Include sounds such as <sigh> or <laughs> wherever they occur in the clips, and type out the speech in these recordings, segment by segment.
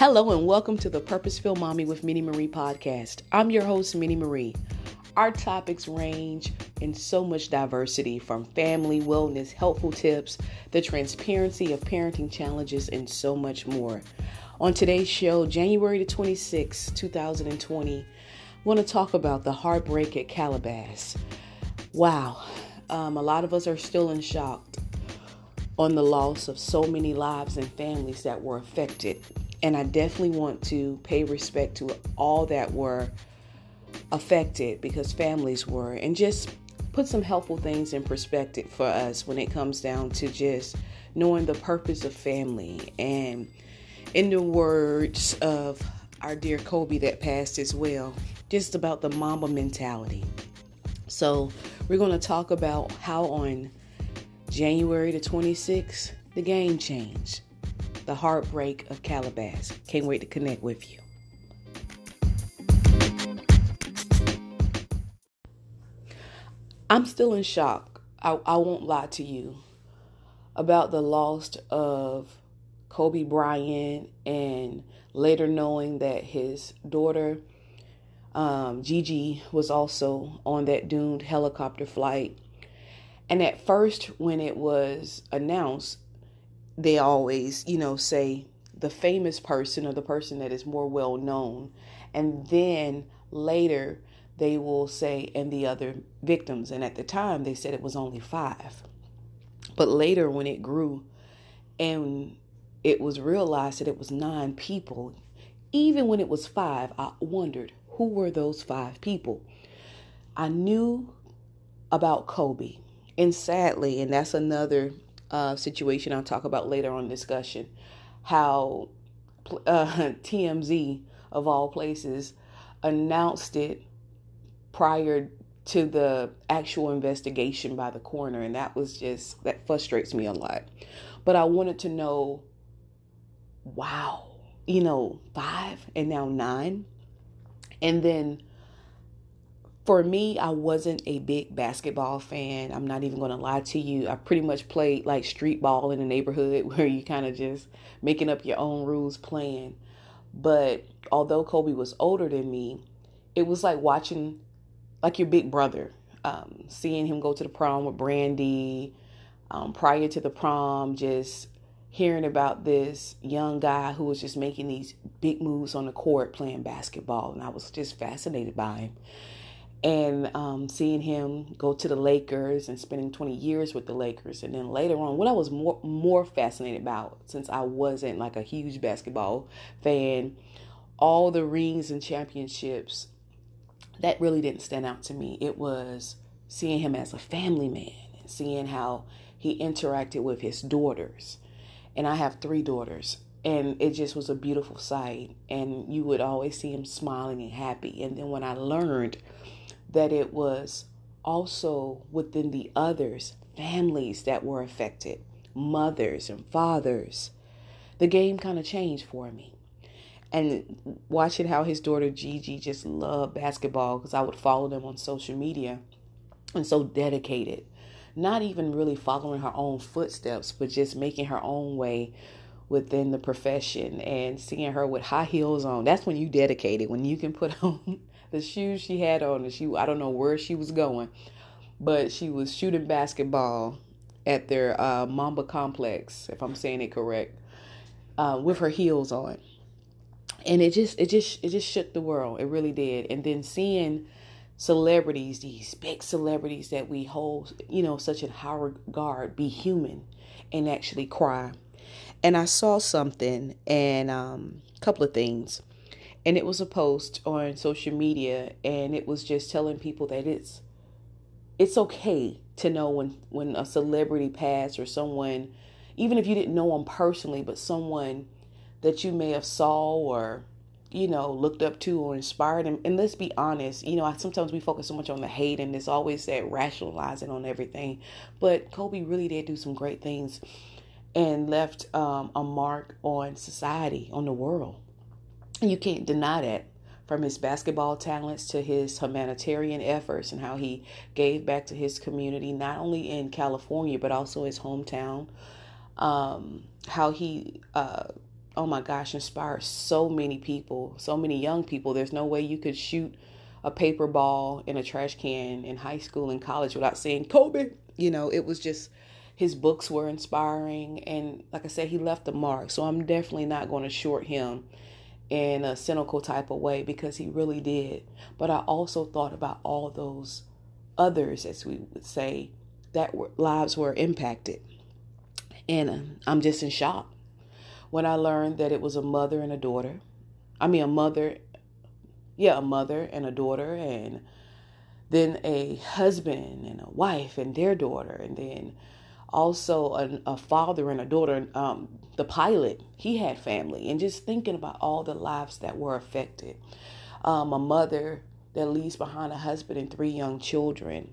Hello and welcome to the Purposeful Mommy with Minnie Marie podcast. I'm your host, Minnie Marie. Our topics range in so much diversity from family, wellness, helpful tips, the transparency of parenting challenges, and so much more. On today's show, January the 26th, 2020, I want to talk about the heartbreak at Calabasas. Wow, um, a lot of us are still in shock on the loss of so many lives and families that were affected. And I definitely want to pay respect to all that were affected because families were, and just put some helpful things in perspective for us when it comes down to just knowing the purpose of family. And in the words of our dear Kobe that passed as well, just about the Mamba mentality. So, we're going to talk about how on January the 26th, the game changed. The heartbreak of Calabasas. Can't wait to connect with you. I'm still in shock. I, I won't lie to you about the loss of Kobe Bryant and later knowing that his daughter um, Gigi was also on that doomed helicopter flight. And at first, when it was announced, they always, you know, say the famous person or the person that is more well known. And then later, they will say, and the other victims. And at the time, they said it was only five. But later, when it grew and it was realized that it was nine people, even when it was five, I wondered who were those five people. I knew about Kobe. And sadly, and that's another uh, situation I'll talk about later on discussion, how uh, <laughs> TMZ, of all places, announced it prior to the actual investigation by the coroner. And that was just, that frustrates me a lot. But I wanted to know wow, you know, five and now nine. And then for me, I wasn't a big basketball fan. I'm not even going to lie to you. I pretty much played like street ball in the neighborhood <laughs> where you kind of just making up your own rules playing. But although Kobe was older than me, it was like watching like your big brother, um, seeing him go to the prom with Brandy. Um, prior to the prom, just hearing about this young guy who was just making these big moves on the court playing basketball, and I was just fascinated by him. And um, seeing him go to the Lakers and spending 20 years with the Lakers, and then later on, what I was more more fascinated about, since I wasn't like a huge basketball fan, all the rings and championships, that really didn't stand out to me. It was seeing him as a family man and seeing how he interacted with his daughters and I have three daughters. And it just was a beautiful sight. And you would always see him smiling and happy. And then when I learned that it was also within the others, families that were affected, mothers and fathers, the game kind of changed for me. And watching how his daughter Gigi just loved basketball because I would follow them on social media and so dedicated not even really following her own footsteps, but just making her own way within the profession and seeing her with high heels on. That's when you dedicated, when you can put <laughs> on the shoes she had on. And she, I don't know where she was going, but she was shooting basketball at their uh, Mamba complex, if I'm saying it correct, uh, with her heels on. And it just, it just, it just shook the world. It really did. And then seeing celebrities, these big celebrities that we hold, you know, such in high regard, be human and actually cry. And I saw something and um, a couple of things. And it was a post on social media and it was just telling people that it's it's okay to know when when a celebrity passed or someone even if you didn't know them personally, but someone that you may have saw or you know, looked up to or inspired. And, and let's be honest, you know, I, sometimes we focus so much on the hate and it's always that rationalizing on everything. But Kobe really did do some great things and left um, a mark on society, on the world. You can't deny that from his basketball talents to his humanitarian efforts and how he gave back to his community, not only in California, but also his hometown. Um, how he uh, oh my gosh, inspired so many people, so many young people. There's no way you could shoot a paper ball in a trash can in high school and college without saying Kobe. You know, it was just his books were inspiring and like I said, he left a mark. So I'm definitely not going to short him in a cynical type of way because he really did. But I also thought about all those others, as we would say, that were, lives were impacted. And uh, I'm just in shock when I learned that it was a mother and a daughter. I mean, a mother, yeah, a mother and a daughter, and then a husband and a wife and their daughter, and then also a, a father and a daughter. Um, the pilot, he had family, and just thinking about all the lives that were affected. Um, a mother that leaves behind a husband and three young children.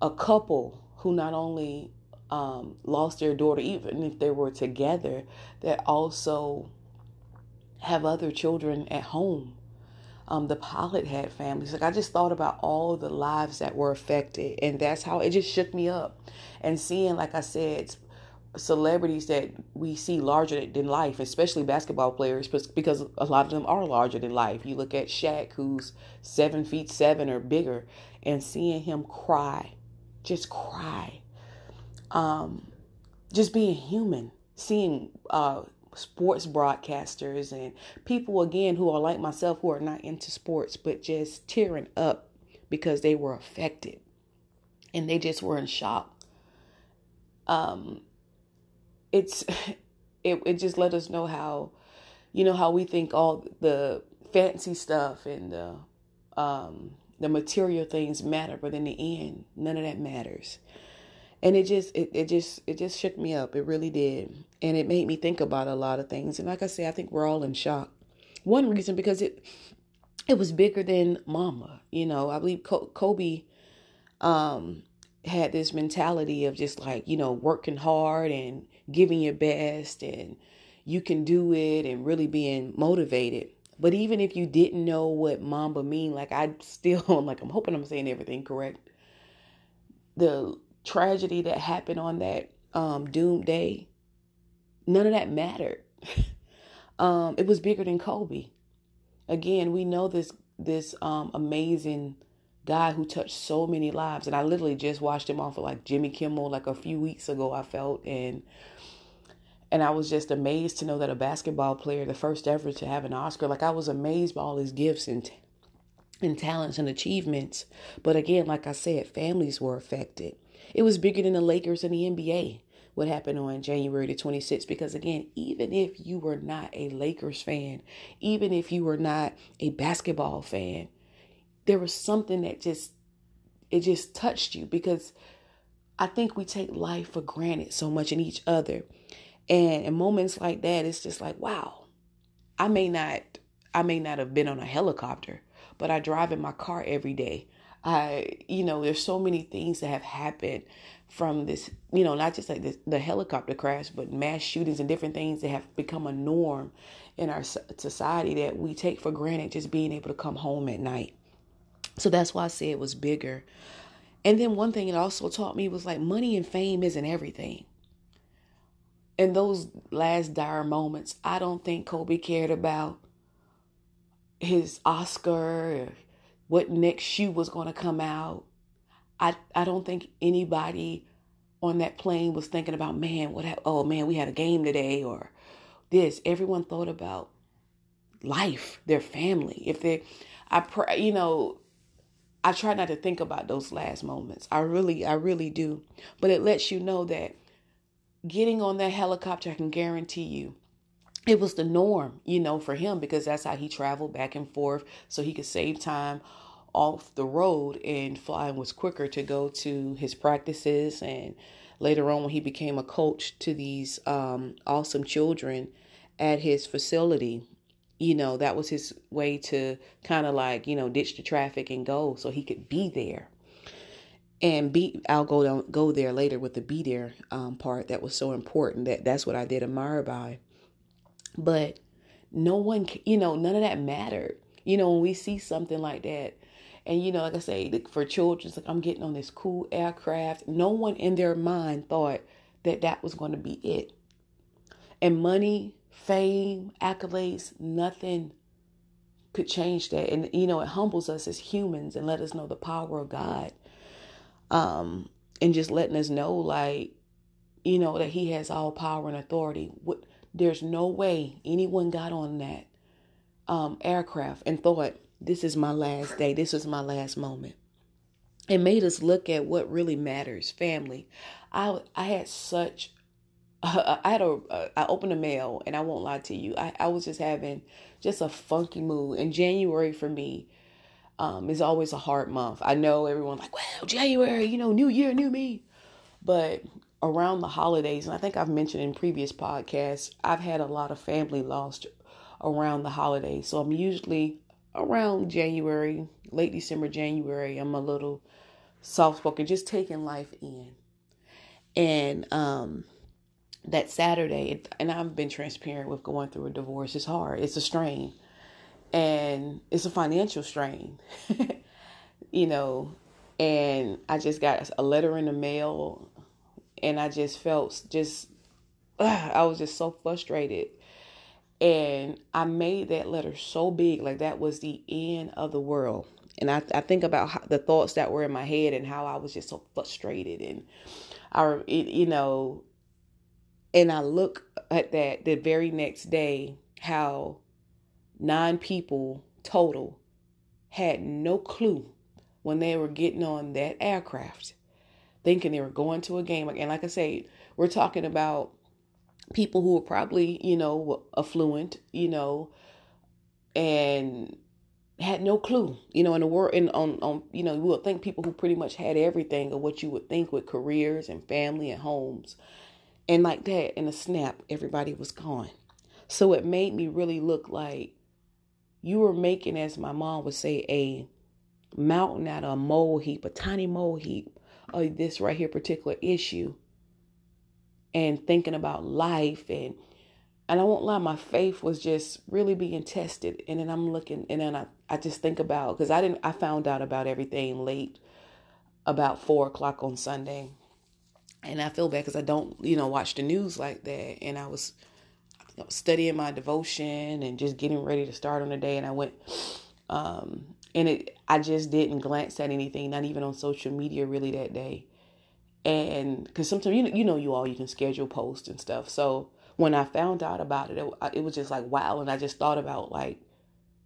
A couple who not only um, lost their daughter, even if they were together, that also have other children at home. Um, the pilot had families. Like I just thought about all the lives that were affected, and that's how it just shook me up. And seeing, like I said, celebrities that we see larger than life, especially basketball players, because a lot of them are larger than life. You look at Shaq, who's seven feet seven or bigger, and seeing him cry, just cry um, just being human, seeing uh, sports broadcasters and people again who are like myself who are not into sports but just tearing up because they were affected and they just were in shock. Um, it's <laughs> it it just let us know how you know how we think all the fancy stuff and the um the material things matter but in the end none of that matters. And it just it, it just it just shook me up. It really did and it made me think about a lot of things. And like i say i think we're all in shock. One reason because it it was bigger than mama you know. I believe kobe um had this mentality of just like you know working hard and giving your best and you can do it and really being motivated. But even if you didn't know what mamba mean like i still <laughs> like i'm hoping i'm saying everything correct. The tragedy that happened on that um, doom day, none of that mattered. <laughs> um, it was bigger than Kobe. Again, we know this this um, amazing guy who touched so many lives, and I literally just watched him off of like Jimmy Kimmel like a few weeks ago. I felt and and I was just amazed to know that a basketball player, the first ever to have an Oscar, like I was amazed by all his gifts and and talents and achievements. But again, like I said, families were affected. It was bigger than the Lakers and the NBA. What happened on January the 26th? Because again, even if you were not a Lakers fan, even if you were not a basketball fan, there was something that just it just touched you because I think we take life for granted so much in each other. And in moments like that, it's just like, wow, I may not I may not have been on a helicopter, but I drive in my car every day. I, you know, there's so many things that have happened from this, you know, not just like this, the helicopter crash, but mass shootings and different things that have become a norm in our society that we take for granted just being able to come home at night. So that's why I say it was bigger. And then one thing it also taught me was like money and fame isn't everything. In those last dire moments, I don't think Kobe cared about his Oscar what next shoe was going to come out. I I don't think anybody on that plane was thinking about man what ha- oh man we had a game today or this. Everyone thought about life, their family. If they I pray you know I try not to think about those last moments. I really I really do. But it lets you know that getting on that helicopter I can guarantee you it was the norm, you know, for him because that's how he traveled back and forth so he could save time off the road and flying was quicker to go to his practices. And later on when he became a coach to these um, awesome children at his facility you know that was his way to kind of like you know ditch the traffic and go so he could be there. And be i'll go down go there later with the be there um, part that was so important that that's what i did admire by. But no one, you know, none of that mattered. You know, when we see something like that, and you know, like I say, for children, like I'm getting on this cool aircraft. No one in their mind thought that that was going to be it. And money, fame, accolades, nothing could change that. And you know, it humbles us as humans and let us know the power of God. Um, and just letting us know, like, you know, that He has all power and authority. What there's no way anyone got on that um, aircraft and thought, "This is my last day. This is my last moment." It made us look at what really matters, family. I I had such <laughs> I had a I opened a mail and I won't lie to you. I, I was just having just a funky mood. And January for me um, is always a hard month. I know everyone's like, well, January, you know, new year, new me. But around the holidays, and I think I've mentioned in previous podcasts, I've had a lot of family lost around the holidays. So I'm usually around January, late December, January, I'm a little soft spoken, just taking life in. And um that Saturday, and I've been transparent with going through a divorce. It's hard. It's a strain, and it's a financial strain. <laughs> you know, and I just got a letter in the mail, and I just felt just uh, <sighs> I was just so frustrated. And I made that letter so big, like that was the end of the world. And I, I think about how, the thoughts that were in my head and how I was just so frustrated. And I, it, you know, and I look at that the very next day, how nine people total had no clue when they were getting on that aircraft, thinking they were going to a game. And like I say, we're talking about people who were probably, you know, affluent, you know, and had no clue, you know, in the world, and on, on, you know, you would think people who pretty much had everything of what you would think with careers and family and homes and like that, in a snap, everybody was gone. So it made me really look like you were making, as my mom would say, a mountain out of a mole heap, a tiny mole heap of this right here particular issue. And thinking about life and and I won't lie, my faith was just really being tested. And then I'm looking and then I, I just think about because I didn't I found out about everything late about four o'clock on Sunday and I feel bad because I don't, you know, watch the news like that. And I was, I was studying my devotion and just getting ready to start on the day, and I went, um, and it, I just didn't glance at anything, not even on social media, really that day. And because sometimes you you know, you all you can schedule posts and stuff. So when I found out about it, it, it was just like wow, and I just thought about like,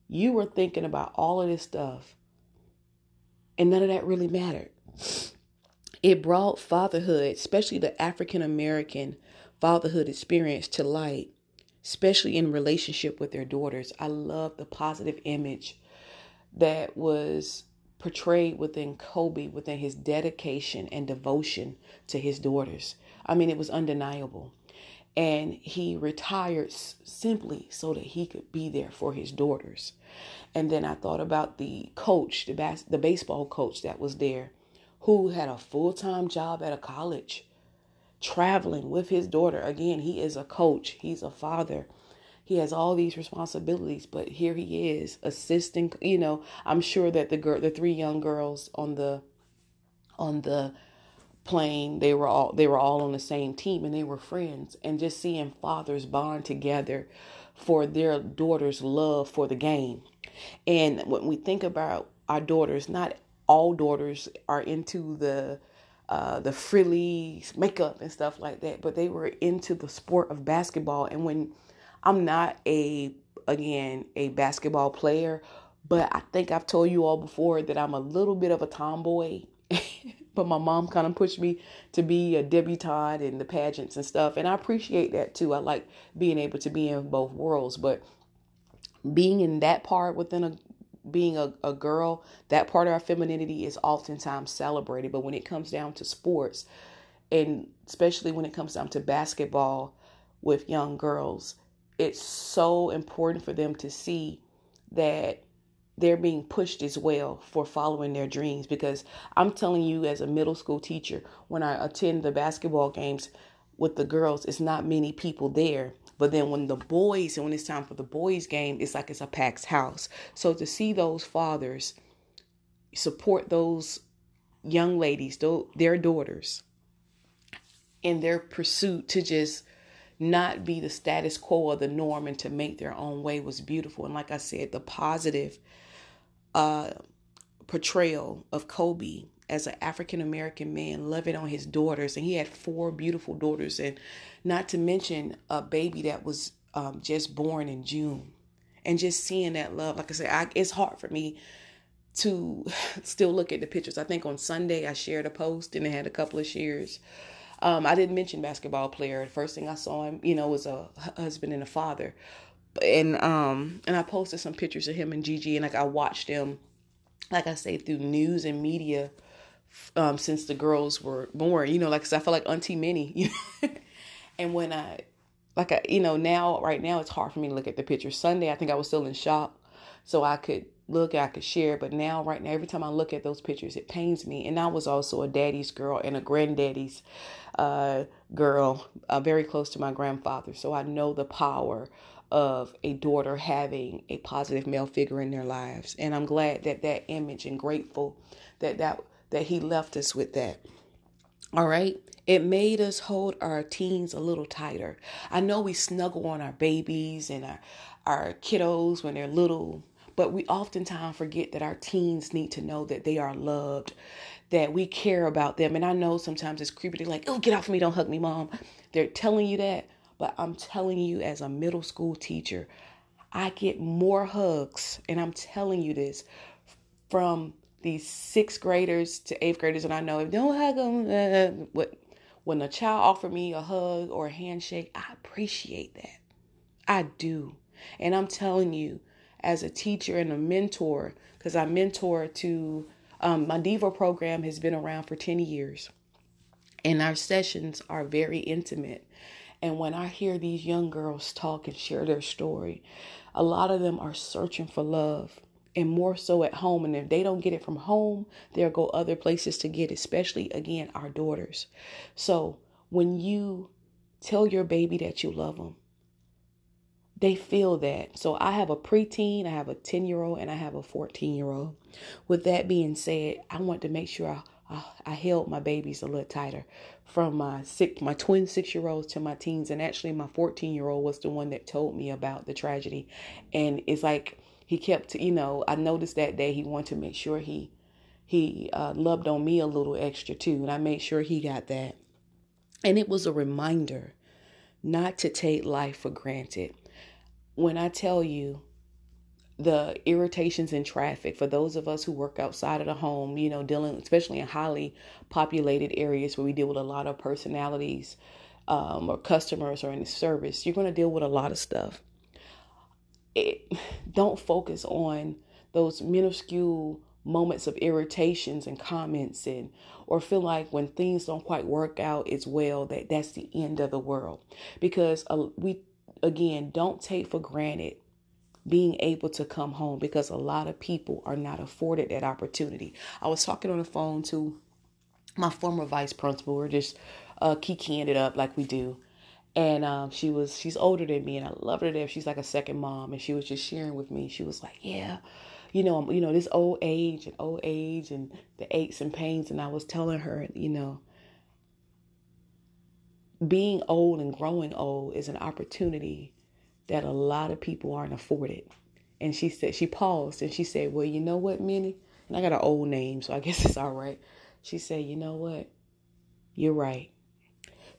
you were thinking about all of this stuff, and none of that really mattered it brought fatherhood, especially the African American fatherhood experience, to light, especially in relationship with their daughters. I love the positive image that was portrayed within Kobe, within his dedication and devotion to his daughters. I mean, it was undeniable. And he retired simply so that he could be there for his daughters. And then I thought about the coach, the, bas- the baseball coach that was there who had a full time job at a college, traveling with his daughter. Again, he is a coach, he's a father. He has all these responsibilities, but here he is assisting. You know, I'm sure that the girl, the three young girls on the on the plane, they were all they were all on the same team and they were friends. And just seeing fathers bond together for their daughter's love for the game. And when we think about our daughters, not all daughters are into the uh, the frillies, makeup and stuff like that, but they were into the sport of basketball. And when I'm not a again a basketball player, but I think I've told you all before that I'm a little bit of a tomboy. <laughs> but my mom kind of pushed me to be a debutante in the pageants and stuff, and I appreciate that too. I like being able to be in both worlds, but being in that part within a being a, a girl, that part of our femininity is oftentimes celebrated. But when it comes down to sports, and especially when it comes down to basketball with young girls, it's so important for them to see that they're being pushed as well for following their dreams because I'm telling you as a middle school teacher when I attend the basketball games with the girls it's not many people there but then when the boys, and when it's time for the boys' game, it's like it's a packed house. So to see those fathers support those young ladies, their daughters, in their pursuit to just not be the status quo or the norm and to make their own way was beautiful. And like I said, the positive uh, portrayal of Kobe as an African American man loving on his daughters, and he had four beautiful daughters, and not to mention a baby that was um, just born in June, and just seeing that love. Like I said, I, it's hard for me to <laughs> still look at the pictures. I think on Sunday I shared a post and it had a couple of shares. Um, I didn't mention basketball player. The first thing I saw him, you know, was a husband and a father, and um, and I posted some pictures of him and Gigi, and like I watched them, like I say, through news and media, um, since the girls were born. You know, like cause I felt like Auntie Minnie. <laughs> and when I, like I, you know, now right now it's hard for me to look at the picture. Sunday, I think I was still in shock, so I could look I could share. But now, right now, every time I look at those pictures, it pains me. And I was also a daddy's girl and a granddaddy's uh, girl, uh, very close to my grandfather. So I know the power of a daughter having a positive male figure in their lives. And I'm glad that that image and grateful that that that he left us with that. All right. It made us hold our teens a little tighter. I know we snuggle on our babies and our our kiddos when they're little but we oftentimes forget that our teens need to know that they are loved, that we care about them. And I know sometimes it's creepy. They're like, oh, get off me, don't hug me, mom. They're telling you that. But I'm telling you, as a middle school teacher, I get more hugs, and I'm telling you this from these sixth graders to eighth graders, and I know if don't hug them, uh, what when a child offer me a hug or a handshake, I appreciate that. I do, and I'm telling you, as a teacher and a mentor because I mentor to um, my Devo program has been around for 10 years and our sessions are very intimate. And when I hear these young girls talk and share their story, a lot of them are searching for love and more so at home. And if they don't get it from home, they'll go other places to get it, especially again, our daughters. So when you tell your baby that you love them, they feel that. So I have a preteen, I have a 10 year old, and I have a 14 year old. With that being said, I want to make sure I, I, held my babies a little tighter from my six, my twin six year olds to my teens. And actually, my 14 year old was the one that told me about the tragedy. And it's like he kept, you know, I noticed that day he wanted to make sure he he uh, loved on me a little extra too. And I made sure he got that. And it was a reminder not to take life for granted when I tell you the irritations in traffic for those of us who work outside of the home, you know, dealing especially in highly populated areas where we deal with a lot of personalities um, or customers or in the service, you're going to deal with a lot of stuff. It, <sighs> don't focus on those minuscule moments of irritations and comments and or feel like when things don't quite work out as well that that's the end of the world because uh, we again, don't take for granted being able to come home because a lot of people are not afforded that opportunity. I was talking on the phone to my former vice principal. We're just uh, keying it up like we do. And um, she was, she's older than me, and I love her there. She's like a second mom, and she was just sharing with me. She was like, "Yeah, you know, you know, this old age and old age and the aches and pains." And I was telling her, you know, being old and growing old is an opportunity that a lot of people aren't afforded. And she said, she paused and she said, Well, you know what, Minnie? And I got an old name, so I <laughs> guess it's all right. She said, You know what? You're right.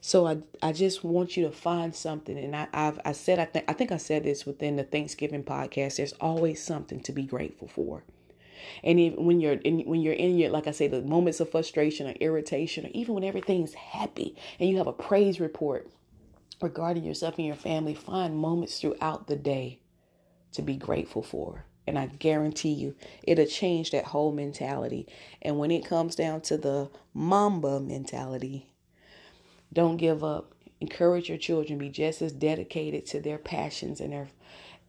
So I I just want you to find something, and I I've I said I think I think I said this within the Thanksgiving podcast. There's always something to be grateful for. And even when you're in, when you're in your, like I say, the moments of frustration or irritation, or even when everything's happy and you have a praise report regarding yourself and your family, find moments throughout the day to be grateful for. And I guarantee you, it'll change that whole mentality. And when it comes down to the Mamba mentality, don't give up. Encourage your children, be just as dedicated to their passions and their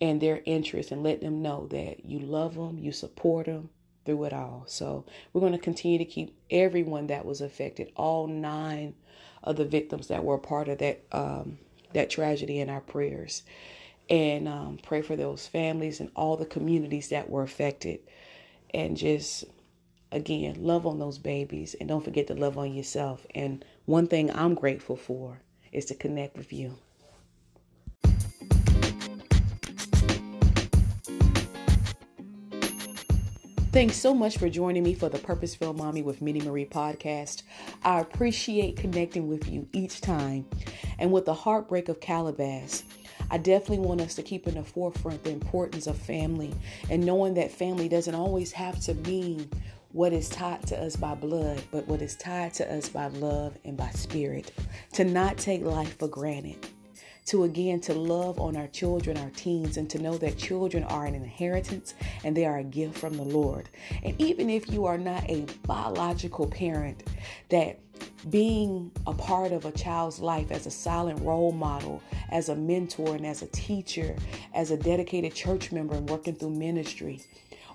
and their interests and let them know that you love them, you support them through it all. So we're going to continue to keep everyone that was affected, all nine of the victims that were a part of that um, that tragedy in our prayers, and um, pray for those families and all the communities that were affected, and just again love on those babies and don't forget to love on yourself. And one thing I'm grateful for is to connect with you. Thanks so much for joining me for the Purposeful Mommy with Minnie Marie podcast. I appreciate connecting with you each time. And with the heartbreak of Calabas, I definitely want us to keep in the forefront the importance of family and knowing that family doesn't always have to mean what is tied to us by blood, but what is tied to us by love and by spirit. To not take life for granted to again to love on our children, our teens, and to know that children are an inheritance and they are a gift from the Lord. And even if you are not a biological parent, that being a part of a child's life as a silent role model, as a mentor, and as a teacher, as a dedicated church member and working through ministry,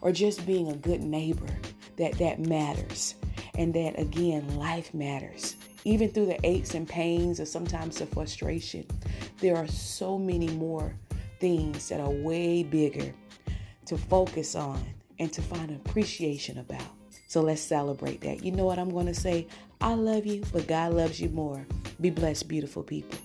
or just being a good neighbor, that that matters. And that again, life matters. Even through the aches and pains or sometimes the frustration, there are so many more things that are way bigger to focus on and to find appreciation about. So let's celebrate that. You know what I'm going to say? I love you, but God loves you more. Be blessed, beautiful people.